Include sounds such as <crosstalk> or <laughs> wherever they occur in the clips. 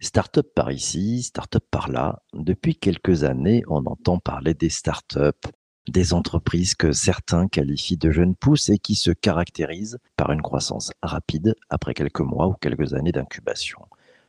Start-up par ici, start-up par là. Depuis quelques années, on entend parler des start-up, des entreprises que certains qualifient de jeunes pousses et qui se caractérisent par une croissance rapide après quelques mois ou quelques années d'incubation.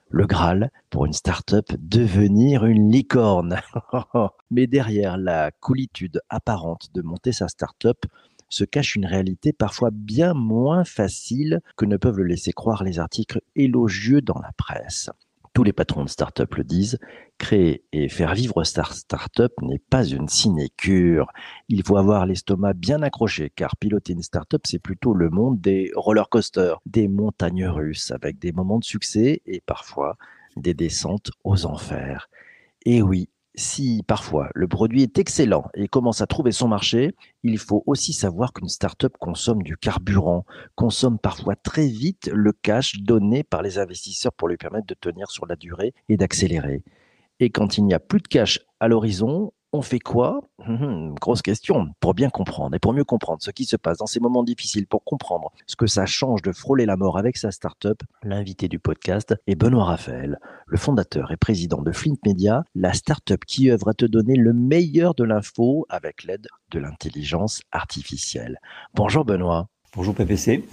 Le Graal pour une start-up, devenir une licorne. <laughs> Mais derrière la coolitude apparente de monter sa start-up se cache une réalité parfois bien moins facile que ne peuvent le laisser croire les articles élogieux dans la presse tous les patrons de start-up le disent, créer et faire vivre Star Startup n'est pas une sinécure. Il faut avoir l'estomac bien accroché, car piloter une start-up, c'est plutôt le monde des roller coasters, des montagnes russes, avec des moments de succès et parfois des descentes aux enfers. Et oui, si parfois le produit est excellent et commence à trouver son marché, il faut aussi savoir qu'une start-up consomme du carburant, consomme parfois très vite le cash donné par les investisseurs pour lui permettre de tenir sur la durée et d'accélérer. Et quand il n'y a plus de cash à l'horizon, on fait quoi? Hum, Grosse question. Pour bien comprendre et pour mieux comprendre ce qui se passe dans ces moments difficiles, pour comprendre ce que ça change de frôler la mort avec sa start-up, l'invité du podcast est Benoît Raphaël, le fondateur et président de Flint Media, la start-up qui œuvre à te donner le meilleur de l'info avec l'aide de l'intelligence artificielle. Bonjour Benoît. Bonjour PPC.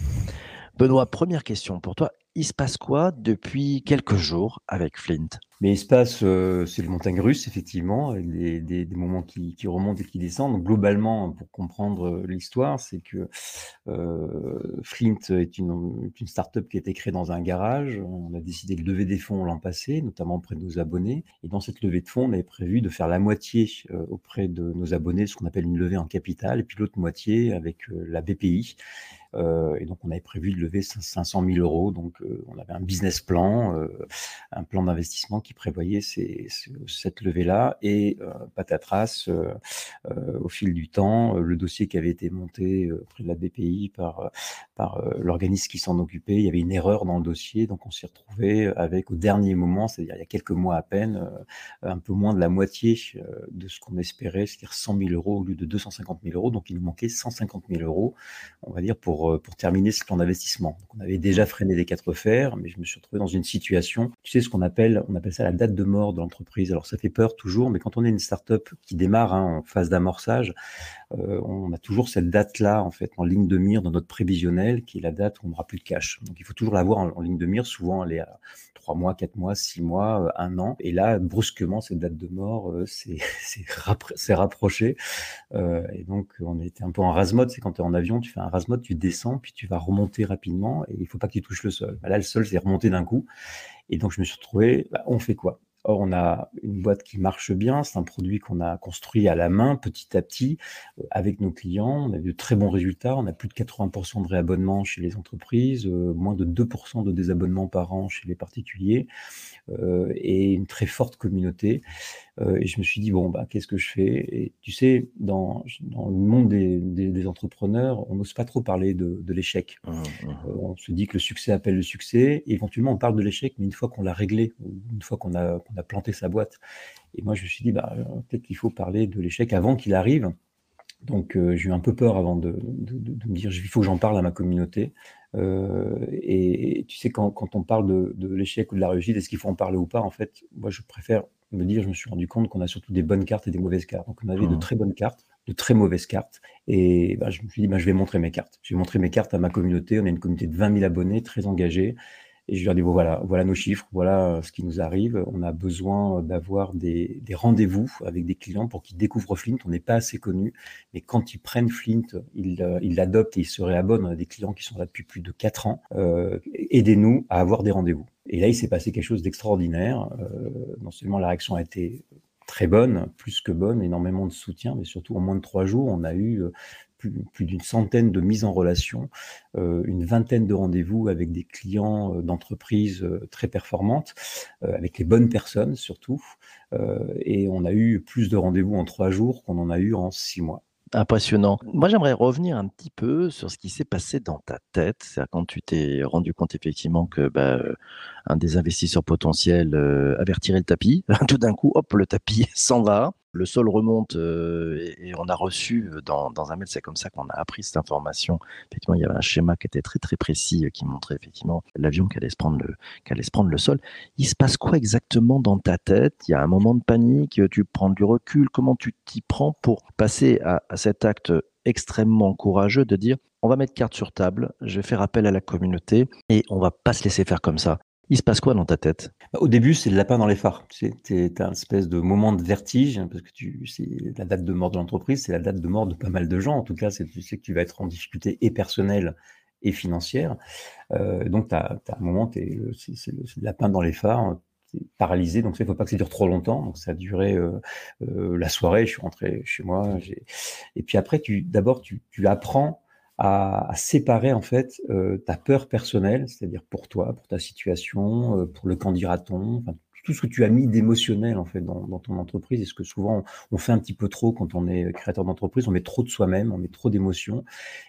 Benoît, première question pour toi. Il se passe quoi depuis quelques jours avec Flint? Mais il se passe, euh, c'est les montagnes russes, effectivement, des, des, moments qui, remontent et qui descendent. Globalement, pour comprendre euh, l'histoire, c'est que euh, Flint est une, une start-up qui a été créée dans un garage. On a décidé de lever des fonds l'an passé, notamment auprès de nos abonnés. Et dans cette levée de fonds, on avait prévu de faire la moitié auprès de nos abonnés, ce qu'on appelle une levée en capital, et puis l'autre moitié avec la BPI. Euh, et donc, on avait prévu de lever 500 000 euros. Donc, on avait un business plan, un plan d'investissement qui prévoyait cette levée-là. Et euh, patatras, euh, euh, au fil du temps, le dossier qui avait été monté auprès de la BPI par, par l'organisme qui s'en occupait, il y avait une erreur dans le dossier. Donc on s'est retrouvé avec au dernier moment, c'est-à-dire il y a quelques mois à peine, un peu moins de la moitié de ce qu'on espérait, c'est-à-dire 100 000 euros au lieu de 250 000 euros. Donc il nous manquait 150 000 euros, on va dire, pour, pour terminer ce plan d'investissement. on avait déjà freiné les quatre fers, mais je me suis retrouvé dans une situation, tu sais ce qu'on appelle, on appelle la date de mort de l'entreprise. Alors ça fait peur toujours, mais quand on est une startup qui démarre hein, en phase d'amorçage, euh, on a toujours cette date-là en fait en ligne de mire dans notre prévisionnel, qui est la date où on n'aura plus de cash. Donc il faut toujours l'avoir en, ligne de mire. Souvent elle est à trois mois, quatre mois, six mois, euh, un an. Et là, brusquement, cette date de mort euh, <laughs> c'est rapproché. et donc on était un peu en rase-mode. C'est quand tu es en avion, tu fais un rase-mode, tu descends, puis tu vas remonter rapidement, et il faut pas que tu touches le sol. Bah, là, le sol, c'est remonter d'un coup. Et donc, je me suis retrouvé, bah, on fait quoi? Or, on a une boîte qui marche bien, c'est un produit qu'on a construit à la main petit à petit euh, avec nos clients. On a de très bons résultats. On a plus de 80% de réabonnements chez les entreprises, euh, moins de 2% de désabonnements par an chez les particuliers euh, et une très forte communauté. Euh, et je me suis dit, bon, bah, qu'est-ce que je fais? Et tu sais, dans, dans le monde des, des, des entrepreneurs, on n'ose pas trop parler de, de l'échec. Mmh, mmh. Euh, on se dit que le succès appelle le succès. Et éventuellement, on parle de l'échec, mais une fois qu'on l'a réglé, une fois qu'on a, qu'on a planté sa boîte. Et moi, je me suis dit, bah, peut-être qu'il faut parler de l'échec avant qu'il arrive. Donc, euh, j'ai eu un peu peur avant de, de, de, me dire, il faut que j'en parle à ma communauté. Euh, et, et, tu sais, quand, quand on parle de, de l'échec ou de la réussite, est-ce qu'il faut en parler ou pas? En fait, moi, je préfère me dire, je me suis rendu compte qu'on a surtout des bonnes cartes et des mauvaises cartes. Donc on avait de mmh. très bonnes cartes, de très mauvaises cartes. Et bah, je me suis dit, bah, je vais montrer mes cartes. Je vais montrer mes cartes à ma communauté. On a une communauté de 20 000 abonnés, très engagés. Et je leur dis, bon, voilà, voilà nos chiffres, voilà euh, ce qui nous arrive. On a besoin d'avoir des, des rendez-vous avec des clients pour qu'ils découvrent Flint. On n'est pas assez connu, mais quand ils prennent Flint, ils euh, l'adoptent et ils se réabonnent. On a des clients qui sont là depuis plus de 4 ans. Euh, Aidez-nous à avoir des rendez-vous. Et là, il s'est passé quelque chose d'extraordinaire. Euh, non seulement la réaction a été très bonne, plus que bonne, énormément de soutien, mais surtout en moins de trois jours, on a eu euh, plus, d'une centaine de mises en relation, euh, une vingtaine de rendez-vous avec des clients d'entreprises très performantes, avec les bonnes personnes surtout, et on a eu plus de rendez-vous en trois jours qu'on en a eu en six mois. Impressionnant. Moi, j'aimerais revenir un petit peu sur ce qui s'est passé dans ta tête. C'est-à-dire quand tu t'es rendu compte effectivement que bah, euh, un des investisseurs potentiels euh, avait retiré le tapis. <laughs> Tout d'un coup, hop, le tapis <laughs> s'en va. Le sol remonte et, on a reçu dans, un mail, c'est comme ça qu'on a appris cette information. Effectivement, il y avait un schéma qui était très très précis qui montrait effectivement l'avion qui allait se prendre le, qui allait se prendre le sol. Il se passe quoi exactement dans ta tête? Il y a un moment de panique, tu prends du recul. Comment tu t'y prends pour passer à, à cet acte extrêmement courageux de dire on va mettre carte sur table, je vais faire appel à la communauté et on va pas se laisser faire comme ça? Il se passe quoi dans ta tête? Bah, Au début, c'est le lapin dans les phares. C'est un espèce de moment de vertige, hein, parce que c'est la date de mort de l'entreprise, c'est la date de mort de pas mal de gens. En tout cas, tu sais que tu vas être en difficulté et personnelle et financière. Euh, donc, tu as, un moment, c'est le, lapin dans les phares, paralysé. Donc, il ne faut pas que ça dure trop longtemps. Donc, ça a duré euh, euh, la soirée. Je suis rentré chez moi. Et puis après, tu d'abord, tu, tu apprends à, séparer en fait euh, ta peur personnelle, c'est-à-dire pour toi, pour ta situation, euh, pour le candidaton, tout ce que tu as mis d'émotionnel en fait dans, dans, ton entreprise. est ce que souvent on, fait un petit peu trop quand on est créateur d'entreprise, on met trop de soi-même, on met trop d'émotions.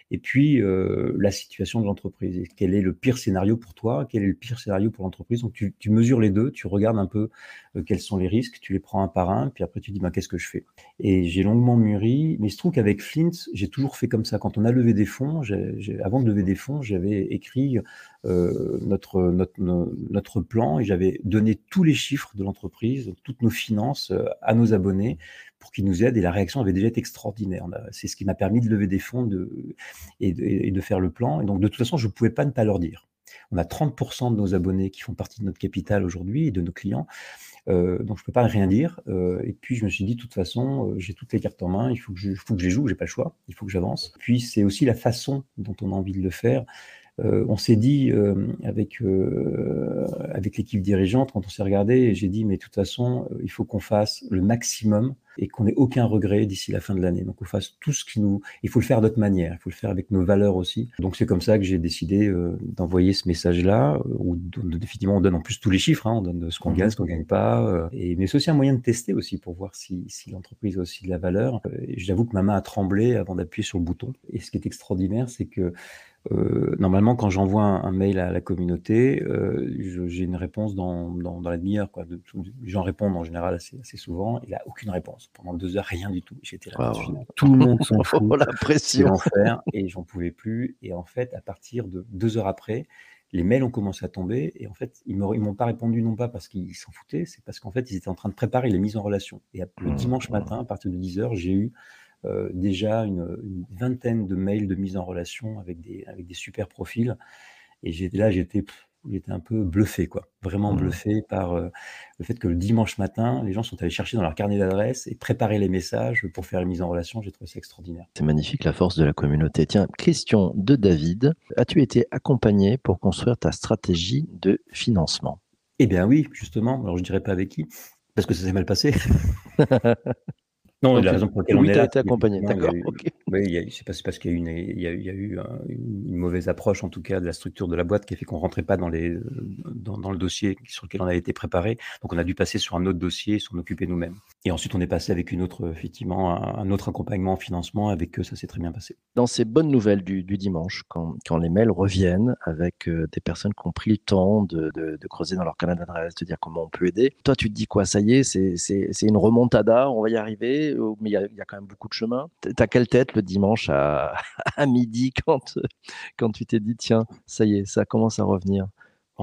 Et puis euh, la situation de l'entreprise. Quel est le pire scénario pour toi? Quel est le pire scénario pour l'entreprise? Donc tu, tu, mesures les deux, tu regardes un peu euh, quels sont les risques, tu les prends un par un, puis après tu dis bah, qu'est-ce que je fais? Et j'ai longuement mûri, mais il se trouve qu'avec Flint, j'ai toujours fait comme ça. Quand on a levé des fonds, avant de lever des fonds, j'avais écrit euh, notre, notre, notre plan et j'avais donné tous les chiffres de l'entreprise, toutes nos finances à nos abonnés pour qu'ils nous aident et la réaction avait déjà été extraordinaire. C'est ce qui m'a permis de lever des fonds et, de, faire le plan. Et donc de toute façon, je ne pouvais pas ne pas leur dire. On a 30% de nos abonnés qui font partie de notre capital aujourd'hui et de nos clients. Euh, donc je peux pas rien dire. Euh, et puis je me suis dit, de toute façon, euh, j'ai toutes les cartes en main, il faut que je, faut que je les joue, j'ai pas le choix, il faut que j'avance. Puis c'est aussi la façon dont on a envie de le faire. Euh, on s'est dit euh, avec euh, avec l'équipe dirigeante quand on s'est regardé, j'ai dit mais de toute façon il faut qu'on fasse le maximum et qu'on ait aucun regret d'ici la fin de l'année. Donc on fasse tout ce qui nous, il faut le faire d'autre manière, il faut le faire avec nos valeurs aussi. Donc c'est comme ça que j'ai décidé d'envoyer ce message-là où définitivement on donne en plus tous les chiffres, hein, on donne ce qu'on gagne, ce qu'on gagne pas. et mais c'est aussi un moyen de tester aussi pour voir si, si l'entreprise a aussi de la valeur. J'avoue que ma main a tremblé avant d'appuyer sur le bouton. Et ce qui est extraordinaire, c'est que euh, normalement, quand j'envoie un, mail à la communauté, euh, j'ai une réponse dans, dans, dans la demi-heure. Les gens répondent en général assez, assez souvent. Il n'a aucune réponse. Pendant deux heures, rien du tout. J'étais là. Tout le monde <laughs> s'en fout. la pression. l'enfer et j'en pouvais plus. Et en fait, à partir de deux heures après, les mails ont commencé à tomber. Et en fait, ils ne m'ont pas répondu, non pas parce qu'ils s'en foutaient, c'est parce qu'en fait, ils étaient en train de préparer les mises en relation. Et le mmh. dimanche matin, à partir de 10 heures, j'ai eu euh, déjà une, vingtaine de mails de mise en relation avec des, avec des super profils. Et là, j'étais j'étais un peu bluffé, quoi. Vraiment mmh. bluffé par euh, le fait que le dimanche matin, les gens sont allés chercher dans leur carnet d'adresses et préparer les messages pour faire la mise en relation. J'ai trouvé ça extraordinaire. C'est magnifique la force de la communauté. Tiens, question de David. As-tu été accompagné pour construire ta stratégie de financement? Eh bien oui, justement. Alors je dirais pas avec qui, parce que ça s'est mal passé. <laughs> Non, la raison pour laquelle on est là. été accompagné, d'accord. Oui, c'est parce qu'il y a eu, une, il y a, il y a eu une mauvaise approche, en tout cas, de la structure de la boîte qui a fait qu'on rentrait pas dans, les, dans, dans, le dossier sur lequel on avait été préparé. Donc, on a dû passer sur un autre dossier et s'en occuper nous-mêmes. Et ensuite, on est passé avec une autre, effectivement, un, autre accompagnement en financement avec eux. Ça s'est très bien passé. Dans ces bonnes nouvelles du, du dimanche, quand, quand, les mails reviennent avec euh, des personnes qui ont pris le temps de, de, de creuser dans leur canal d'adresse, de dire comment on peut aider, toi, tu te dis quoi? Ça y est, c'est une remontada, on va y arriver mais il y, a quand même beaucoup de chemin. T'as quelle tête le dimanche à, <laughs> à midi quand, quand tu t'es dit, tiens, ça y est, ça commence à revenir?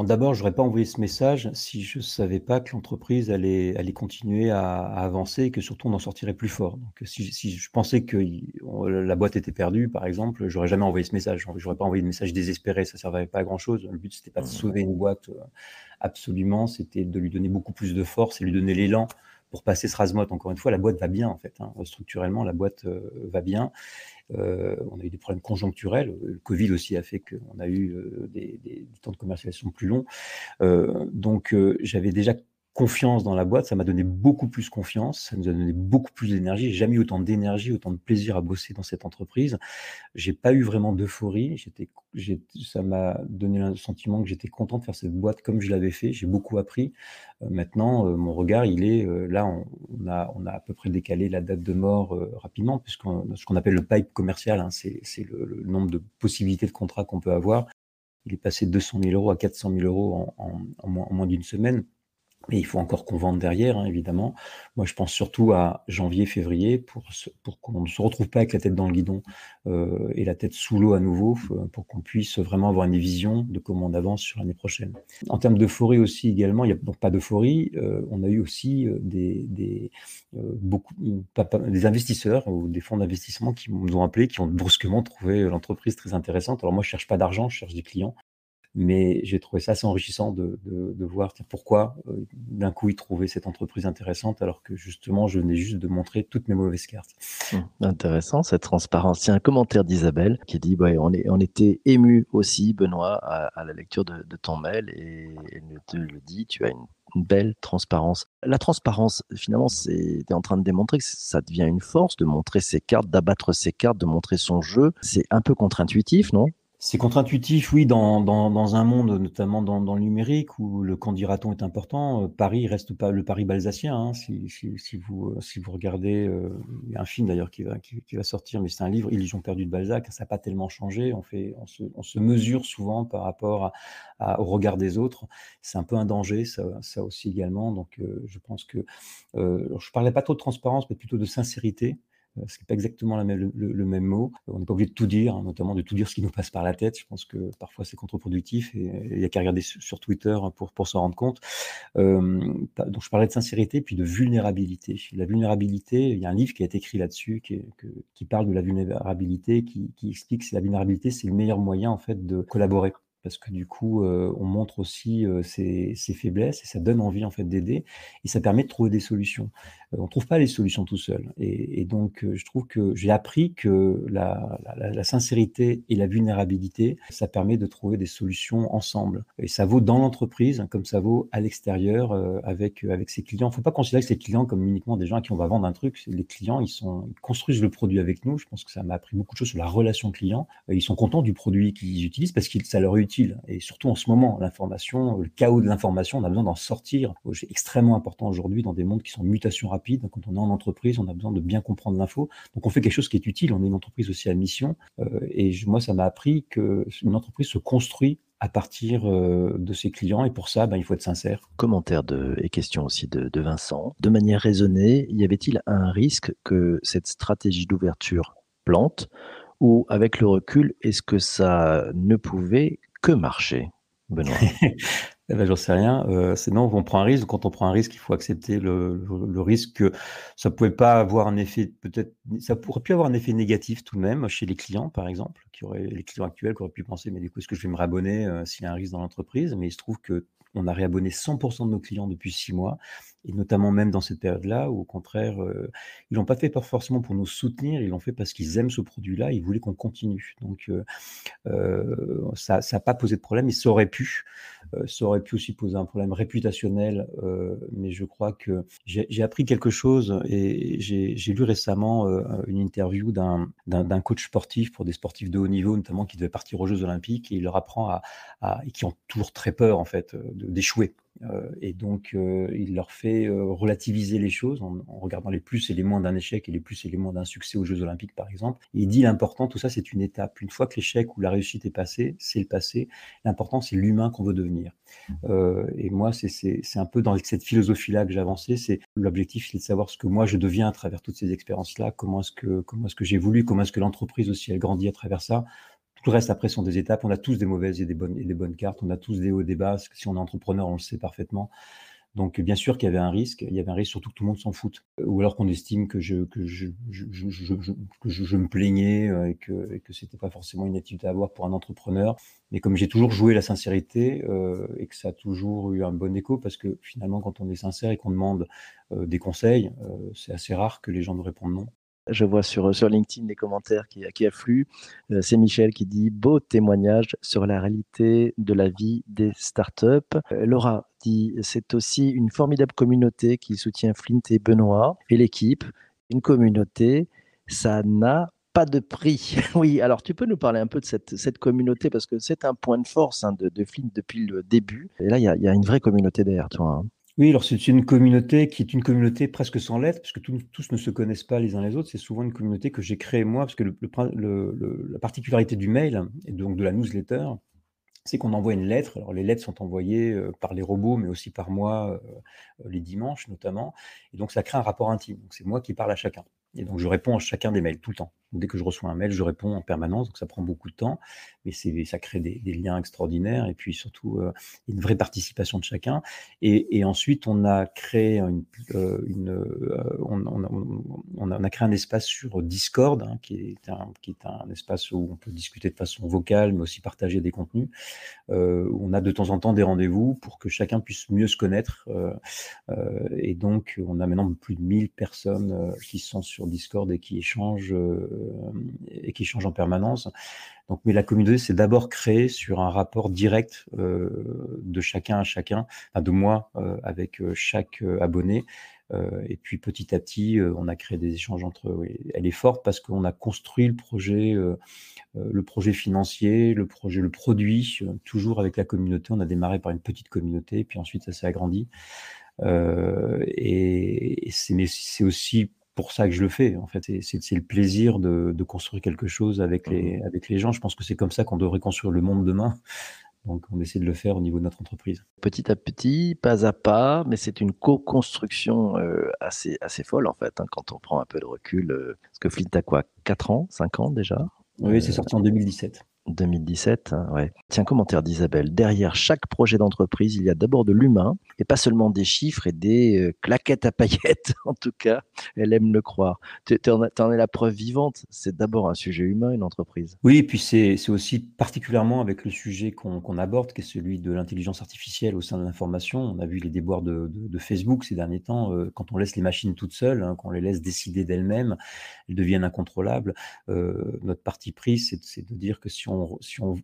D'abord, je n'aurais pas envoyé ce message si je ne savais pas que l'entreprise allait, allait continuer à, avancer et que surtout on en sortirait plus fort. Donc, si, si je pensais que la boîte était perdue, par exemple, j'aurais jamais envoyé ce message. Je n'aurais pas envoyé de message désespéré, ça ne servait pas à grand chose. Le but, c'était pas de mmh. sauver une boîte euh, absolument, c'était de lui donner beaucoup plus de force et lui donner l'élan pour passer ce. Encore une fois, la boîte va bien en fait. Hein. Structurellement, la boîte euh, va bien. Euh, on a eu des problèmes conjoncturels. Le Covid aussi a fait qu'on a eu euh, des, temps de commercialisation plus longs. donc, j'avais déjà confiance dans la boîte, ça m'a donné beaucoup plus confiance, ça nous a donné beaucoup plus d'énergie. J'ai jamais eu autant d'énergie, autant de plaisir à bosser dans cette entreprise. J'ai pas eu vraiment d'euphorie. J'étais, ça m'a donné le sentiment que j'étais content de faire cette boîte comme je l'avais fait. J'ai beaucoup appris. Euh, maintenant, euh, mon regard, il est euh, là. On, a, on a à peu près décalé la date de mort rapidement, puisque ce qu'on appelle le pipe commercial, hein, c'est, le, nombre de possibilités de contrats qu'on peut avoir. Il est passé de 200 000 euros à 400 000 euros en moins d'une semaine Mais il faut encore qu'on vende derrière, hein, évidemment. Moi, je pense surtout à janvier, février, pour, pour qu'on ne se retrouve pas avec la tête dans le guidon euh, et la tête sous l'eau à nouveau, pour qu'on puisse vraiment avoir une vision de comment on avance sur l'année prochaine. En termes d'euphorie aussi, également, il n'y a donc pas d'euphorie. Euh, on a eu aussi euh, des, des, beaucoup, des investisseurs ou des fonds d'investissement qui nous ont appelés, qui ont brusquement trouvé l'entreprise très intéressante. Alors moi, je cherche pas d'argent, je cherche des clients mais j'ai trouvé ça assez enrichissant de, de, voir pourquoi euh, d'un coup ils trouvaient cette entreprise intéressante alors que justement je venais juste de montrer toutes mes mauvaises cartes. Hum, intéressant cette transparence. Il y a un commentaire d'Isabelle qui dit ouais, on, est, on était ému aussi, Benoît, à, la lecture de, ton mail et elle te le dit, tu as une belle transparence. La transparence, finalement, c'est en train de démontrer que ça devient une force de montrer ses cartes, d'abattre ses cartes, de montrer son jeu. C'est un peu contre-intuitif, non? C'est contre-intuitif, oui, dans, dans, un monde, notamment dans, le numérique, où le candidaton est important. Euh, Paris reste pas le Paris balsacien. Hein, si, vous, euh, si vous regardez, euh, il y a un film d'ailleurs qui va, qui, va sortir, mais c'est un livre, Illusion perdue de Balzac. Ça n'a pas tellement changé. On, fait, on, se, mesure souvent par rapport au regard des autres. C'est un peu un danger, ça, aussi également. Donc, je pense que je parlais pas trop de transparence, mais plutôt de sincérité. Euh, ce n'est pas exactement le, même mot. On n'est pas obligé de tout dire, hein, notamment de tout dire ce qui nous passe par la tête. Je pense que parfois c'est contre-productif et il n'y a qu'à regarder sur, Twitter pour, pour s'en rendre compte. Euh, donc je parlais de sincérité puis de vulnérabilité. La vulnérabilité, il y a un livre qui a été écrit là-dessus qui, qui, parle de la vulnérabilité, qui, qui explique que la vulnérabilité c'est le meilleur moyen en fait de collaborer parce que du coup, euh, on montre aussi euh, ses, faiblesses et ça donne envie en fait d'aider et ça permet de trouver des solutions. Euh, on ne trouve pas les solutions tout seul. Et, donc, je trouve que j'ai appris que la, sincérité et la vulnérabilité, ça permet de trouver des solutions ensemble. Et ça vaut dans l'entreprise hein, comme ça vaut à l'extérieur avec, avec ses clients. Il ne faut pas considérer ses clients comme uniquement des gens à qui on va vendre un truc. Les clients, ils, sont, ils construisent le produit avec nous. Je pense que ça m'a appris beaucoup de choses sur la relation client. Ils sont contents du produit qu'ils utilisent parce que ça leur est utile et surtout en ce moment, l'information, le chaos de l'information, on a besoin d'en sortir. C'est extrêmement important aujourd'hui dans des mondes qui sont en mutation rapide. Quand on est en entreprise, on a besoin de bien comprendre l'info. Donc on fait quelque chose qui est utile. On est une entreprise aussi à mission. Euh, et moi, ça m'a appris qu'une entreprise se construit à partir euh, de ses clients. Et pour ça, ben, il faut être sincère. Commentaire et question aussi de Vincent. De manière raisonnée, y avait-il un risque que cette stratégie d'ouverture plante? Ou avec le recul, est-ce que ça ne pouvait que marcher, Benoît? <laughs> Eh ben, j'en sais rien. Euh, c'est non, on prend un risque. Quand on prend un risque, il faut accepter le, risque que ça pouvait pas avoir un effet, peut-être, ça pourrait pu avoir un effet négatif tout de même chez les clients, par exemple, qui auraient, les clients actuels qui auraient pu penser, mais du coup, est-ce que je vais me réabonner euh, s'il y a un risque dans l'entreprise? Mais il se trouve que on a réabonné 100% de nos clients depuis six mois, et notamment même dans cette période-là, où au contraire, euh, ils l'ont pas fait forcément pour nous soutenir, ils l'ont fait parce qu'ils aiment ce produit-là, ils voulaient qu'on continue. Donc euh, euh, ça n'a pas posé de problème, et ça aurait pu, ça aurait pu aussi poser un problème réputationnel, mais je crois que j'ai appris quelque chose, et j'ai lu récemment une interview d'un coach sportif pour des sportifs de haut niveau, notamment qui devaient partir aux Jeux Olympiques, et il leur apprend à et qui ont toujours très peur en fait d'échouer. Euh, et donc, euh, il leur fait euh, relativiser les choses en, regardant les plus et les moins d'un échec et les plus et les moins d'un succès aux Jeux Olympiques, par exemple. il dit l'important, tout ça, c'est une étape. Une fois que l'échec ou la réussite est passé, c'est le passé. L'important, c'est l'humain qu'on veut devenir. et moi, c'est un peu dans cette philosophie-là que j'ai avancé. C'est l'objectif, c'est de savoir ce que moi je deviens à travers toutes ces expériences-là. Comment est-ce que comment est-ce que Comment est-ce que l'entreprise aussi elle grandit à travers ça? Tout le reste, après, sont des étapes. On a tous des mauvaises et des bonnes, cartes. On a tous des hauts et des bas. Si on est entrepreneur, on le sait parfaitement. Donc, bien sûr qu'il y avait un risque. Il y avait un risque, surtout que tout le monde s'en fout. Ou alors qu'on estime que je, me plaignais euh, et que, et que c'était pas forcément une attitude à avoir pour un entrepreneur. Mais comme j'ai toujours joué la sincérité euh, et que ça a toujours eu un bon écho, parce que finalement, quand on est sincère et qu'on demande euh, des conseils, c'est assez rare que les gens nous répondent non. Je vois sur, LinkedIn les commentaires qui, affluent. Euh, c'est Michel qui dit Beau témoignage sur la réalité de la vie des startups. Euh, Laura dit C'est aussi une formidable communauté qui soutient Flint et Benoît et l'équipe. Une communauté, ça n'a pas de prix. <laughs> oui, alors tu peux nous parler un peu de cette, communauté parce que c'est un point de force hein, de, Flint depuis le début. Et là, il y a, y a, une vraie communauté derrière toi. Hein. Oui, alors c'est une communauté qui est une communauté presque sans lettres, puisque tous ne se connaissent pas les uns les autres. C'est souvent une communauté que j'ai créée moi, parce que la particularité du mail et donc de la newsletter, c'est qu'on envoie une lettre. Alors les lettres sont envoyées par les robots, mais aussi par moi les dimanches notamment. Et donc ça crée un rapport intime. C'est moi qui parle à chacun. Et donc je réponds à chacun des mails tout le temps. Dès que je reçois un mail, je réponds en permanence. Donc ça prend beaucoup de temps, mais ça crée des, liens extraordinaires et puis surtout une vraie participation de chacun. Et, ensuite on a créé un espace sur Discord hein, qui est un qui est un espace où on peut discuter de façon vocale, mais aussi partager des contenus. Euh, on a de temps en temps des rendez-vous pour que chacun puisse mieux se connaître. Euh, euh, et donc, on a maintenant plus de 1000 personnes qui sont sur Discord et qui échangent, et qui échangent en permanence. Donc, mais la communauté, c'est d'abord créé sur un rapport direct de chacun à chacun, de moi avec chaque abonné. et puis petit à petit, on a créé des échanges entre eux. Elle est forte parce qu'on a construit le projet euh, le projet financier, le projet, le produit, euh, toujours avec la communauté. On a démarré par une petite communauté, puis ensuite ça s'est agrandi. Euh, et, c'est aussi pour ça que je le fais. En fait, c'est le plaisir de, construire quelque chose avec les, mmh. avec les gens. Je pense que c'est comme ça qu'on devrait construire le monde demain. <laughs> Donc, on essaie de le faire au niveau de notre entreprise. Petit à petit, pas à pas, mais c'est une co-construction assez, assez folle, en fait, hein, quand on prend un peu de recul. parce que Flint a quoi 4 ans 5 ans déjà? Oui, c'est sorti en 2017. 2017, hein, ouais. Tiens, commentaire d'Isabelle. Derrière chaque projet d'entreprise, il y a d'abord de l'humain et pas seulement des chiffres et des euh, claquettes à paillettes. <laughs> en tout cas, elle aime le croire. Tu en, es la preuve vivante. C'est d'abord un sujet humain, une entreprise. Oui, et puis c'est aussi particulièrement avec le sujet qu'on aborde, qui est celui de l'intelligence artificielle au sein de l'information. On a vu les déboires de, Facebook ces derniers temps. Euh, quand on laisse les machines toutes seules, hein, qu'on les laisse décider d'elles-mêmes, elles deviennent incontrôlables. Euh, notre parti pris, c'est de dire que si on si on,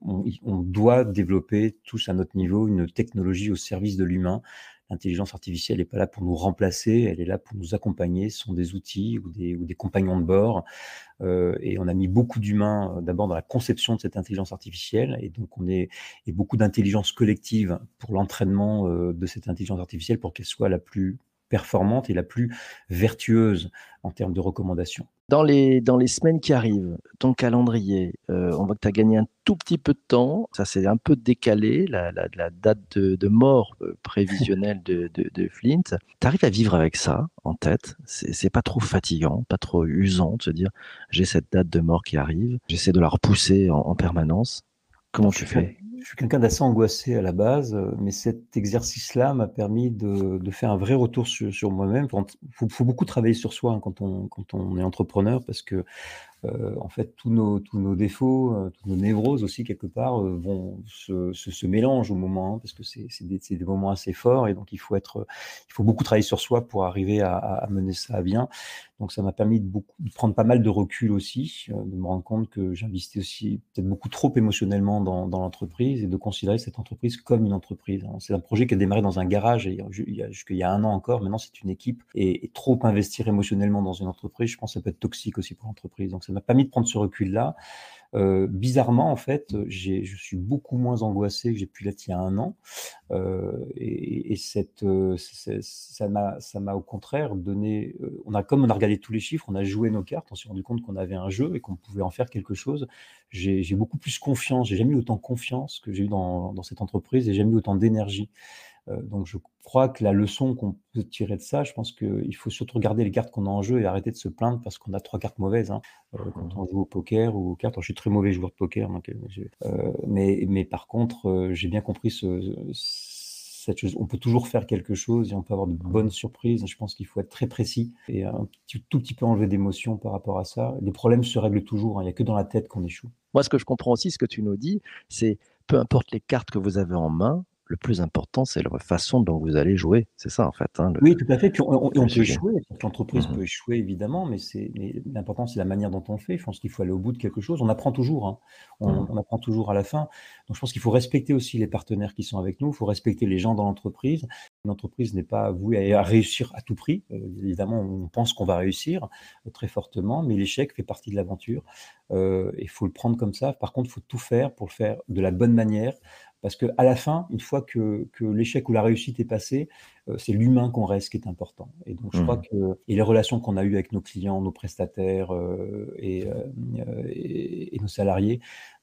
doit développer tous à notre niveau une technologie au service de l'humain. L'intelligence artificielle n'est pas là pour nous remplacer, elle est là pour nous accompagner. Ce sont des outils ou des, ou des compagnons de bord. Euh, et on a mis beaucoup d'humains euh, d'abord dans la conception de cette intelligence artificielle. Et donc, on est et beaucoup d'intelligence collective pour l'entraînement euh, de cette intelligence artificielle pour qu'elle soit la plus performante et la plus vertueuse en termes de recommandations. Dans les, dans les semaines qui arrivent, ton calendrier, euh, on voit que tu as gagné un tout petit peu de temps. Ça s'est un peu décalé, la, la, date de, mort euh, prévisionnelle de, de, Flint. Tu arrives à vivre avec ça en tête. C'est pas trop fatigant, pas trop usant de se dire j'ai cette date de mort qui arrive. J'essaie de la repousser en, permanence. Comment tu fais? Je suis quelqu'un d'assez angoissé à la base, euh, mais cet exercice-là m'a permis de, faire un vrai retour sur, moi-même. Il faut, beaucoup travailler sur soi hein, quand, on, quand on est entrepreneur parce que en fait, tous nos, défauts, euh, toutes nos névroses aussi, quelque part, euh, vont se, mélangent au moment, hein, parce que c'est des, moments assez forts, et donc il faut, être, il faut beaucoup travailler sur soi pour arriver à, mener ça à bien. Donc ça m'a permis de, prendre pas mal de recul aussi, de me rendre compte que j'investis aussi peut-être beaucoup trop émotionnellement dans, l'entreprise et de considérer cette entreprise comme une entreprise. Hein. C'est un projet qui a démarré dans un garage et jusqu'il y a un an encore. Maintenant, c'est une équipe et, trop investir émotionnellement dans une entreprise, je pense que ça peut être toxique aussi pour l'entreprise. Ça m'a permis de prendre ce recul-là. Euh, bizarrement, en fait, je suis beaucoup moins angoissé que j'ai pu l'être il y a un an. Euh, et, cette, euh, ça m'a au contraire donné. on a, comme on a regardé tous les chiffres, on a joué nos cartes, on s'est rendu compte qu'on avait un jeu et qu'on pouvait en faire quelque chose. J'ai beaucoup plus confiance, j'ai jamais eu autant confiance que j'ai eu dans, dans cette entreprise et j'ai jamais eu autant d'énergie. Euh, donc je crois que la leçon qu'on peut tirer de ça, je pense qu'il faut surtout regarder les cartes qu'on a en jeu et arrêter de se plaindre parce qu'on a trois cartes mauvaises. Hein. Euh, quand on joue au poker ou aux cartes, je suis très mauvais joueur de poker, euh, mais, mais par contre, j'ai bien compris ce, cette chose. On peut toujours faire quelque chose et on peut avoir de bonnes surprises. Je pense qu'il faut être très précis et un tout petit peu enlever d'émotion par rapport à ça. Les problèmes se règlent toujours. Hein. Il n'y a que dans la tête qu'on échoue. Moi, ce que je comprends aussi, ce que tu nous dis, c'est peu importe les cartes que vous avez en main, le plus important, c'est la façon dont vous allez jouer. C'est ça, en fait. Hein, oui, tout à fait. Puis on, peut échouer. L'entreprise mmh peut échouer, évidemment, mais, l'important, c'est la manière dont on fait. Je pense qu'il faut aller au bout de quelque chose. On apprend toujours. Hein. On, mmh. on, apprend toujours à la fin. Donc, je pense qu'il faut respecter aussi les partenaires qui sont avec nous. Il faut respecter les gens dans l'entreprise. L'entreprise n'est pas vouée à, réussir à tout prix. Euh, évidemment, on pense qu'on va réussir euh, très fortement, mais l'échec fait partie de l'aventure. Euh, il faut le prendre comme ça. Par contre, il faut tout faire pour le faire de la bonne manière, Parce que à la fin, une fois que, que l'échec ou la réussite est passé, euh, c'est l'humain qu'on reste qui est important. Et donc, je crois mmh. que et les relations qu'on a eues avec nos clients, nos prestataires euh, et, et, nos salariés,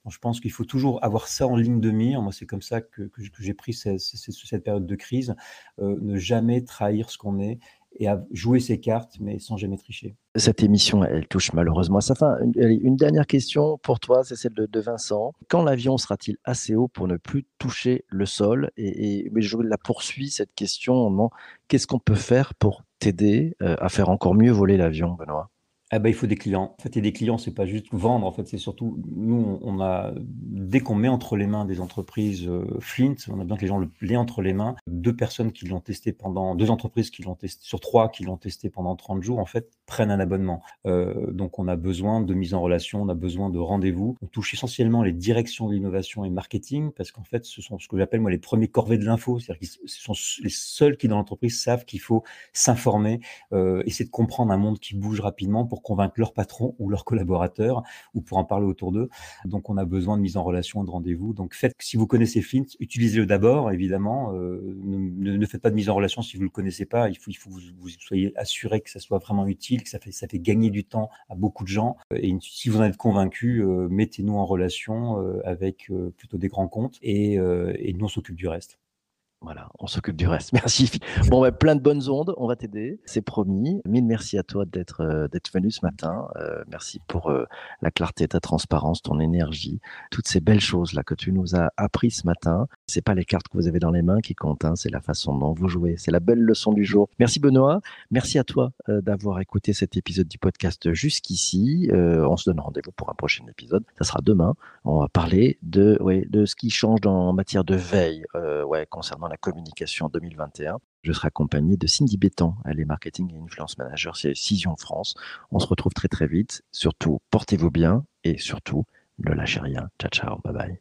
je pense qu'il faut toujours avoir ça en ligne de mire. Moi, c'est comme ça que, que, j'ai pris cette, cette, période de crise. ne jamais trahir ce qu'on est et à jouer ses cartes, mais sans jamais tricher. Cette émission, elle touche malheureusement à sa fin. Une, dernière question pour toi, c'est celle de, Vincent. Quand l'avion sera-t-il assez haut pour ne plus toucher le sol et, mais je la poursuis, cette question. Qu'est-ce qu'on peut faire pour t'aider euh, à faire encore mieux voler l'avion, Benoît? Ah bah, il faut des clients. En fait, et des clients, c'est pas juste vendre. En fait, c'est surtout nous, on a dès qu'on met entre les mains des entreprises euh, Flint, on a besoin que les gens l'aient entre les mains. Deux personnes qui l'ont testé pendant deux entreprises qui l'ont testé sur trois qui l'ont testé pendant 30 jours, en fait, prennent un abonnement. Euh, donc, on a besoin de mise en relation, on a besoin de rendez-vous. On touche essentiellement les directions de l'innovation et marketing parce qu'en fait, ce sont ce que j'appelle moi les premiers corvées de l'info, c'est-à-dire ce sont les seuls qui dans l'entreprise savent qu'il faut s'informer, euh, essayer de comprendre un monde qui bouge rapidement pour convaincre leur patron ou leurs collaborateurs ou pour en parler autour d'eux. Donc, on a besoin de mise en relation, de rendez-vous. Donc, faites, si vous connaissez Flint, utilisez-le d'abord, évidemment. Euh, ne, faites pas de mise en relation si vous ne le connaissez pas. Il faut, il faut que vous, soyez assuré que ça soit vraiment utile, que ça fait, ça fait gagner du temps à beaucoup de gens. Et si vous en êtes convaincu, euh, mettez-nous en relation euh, avec plutôt des grands comptes et, et nous, on s'occupe du reste. Voilà, on s'occupe du reste. <laughs> Merci. Bon, plein de bonnes ondes, on va t'aider, c'est promis. Mille merci à toi d'être euh, venu ce matin. Euh, merci pour euh, la clarté, ta transparence, ton énergie, toutes ces belles choses là que tu nous as appris ce matin. C'est pas les cartes que vous avez dans les mains qui comptent, hein, c'est la façon dont vous jouez. C'est la belle leçon du jour. Merci Benoît. Merci à toi d'avoir écouté cet épisode du podcast jusqu'ici. on se donne rendez-vous pour un prochain épisode. Ça sera demain. On va parler de ouais, de ce qui change dans, en matière de veille, ouais, concernant la communication 2021. Je serai accompagné de Cindy Bétan, elle est marketing et influence manager chez Cision France. On se retrouve très très vite. Surtout, portez-vous bien et surtout, ne lâchez rien. Ciao, ciao, bye bye.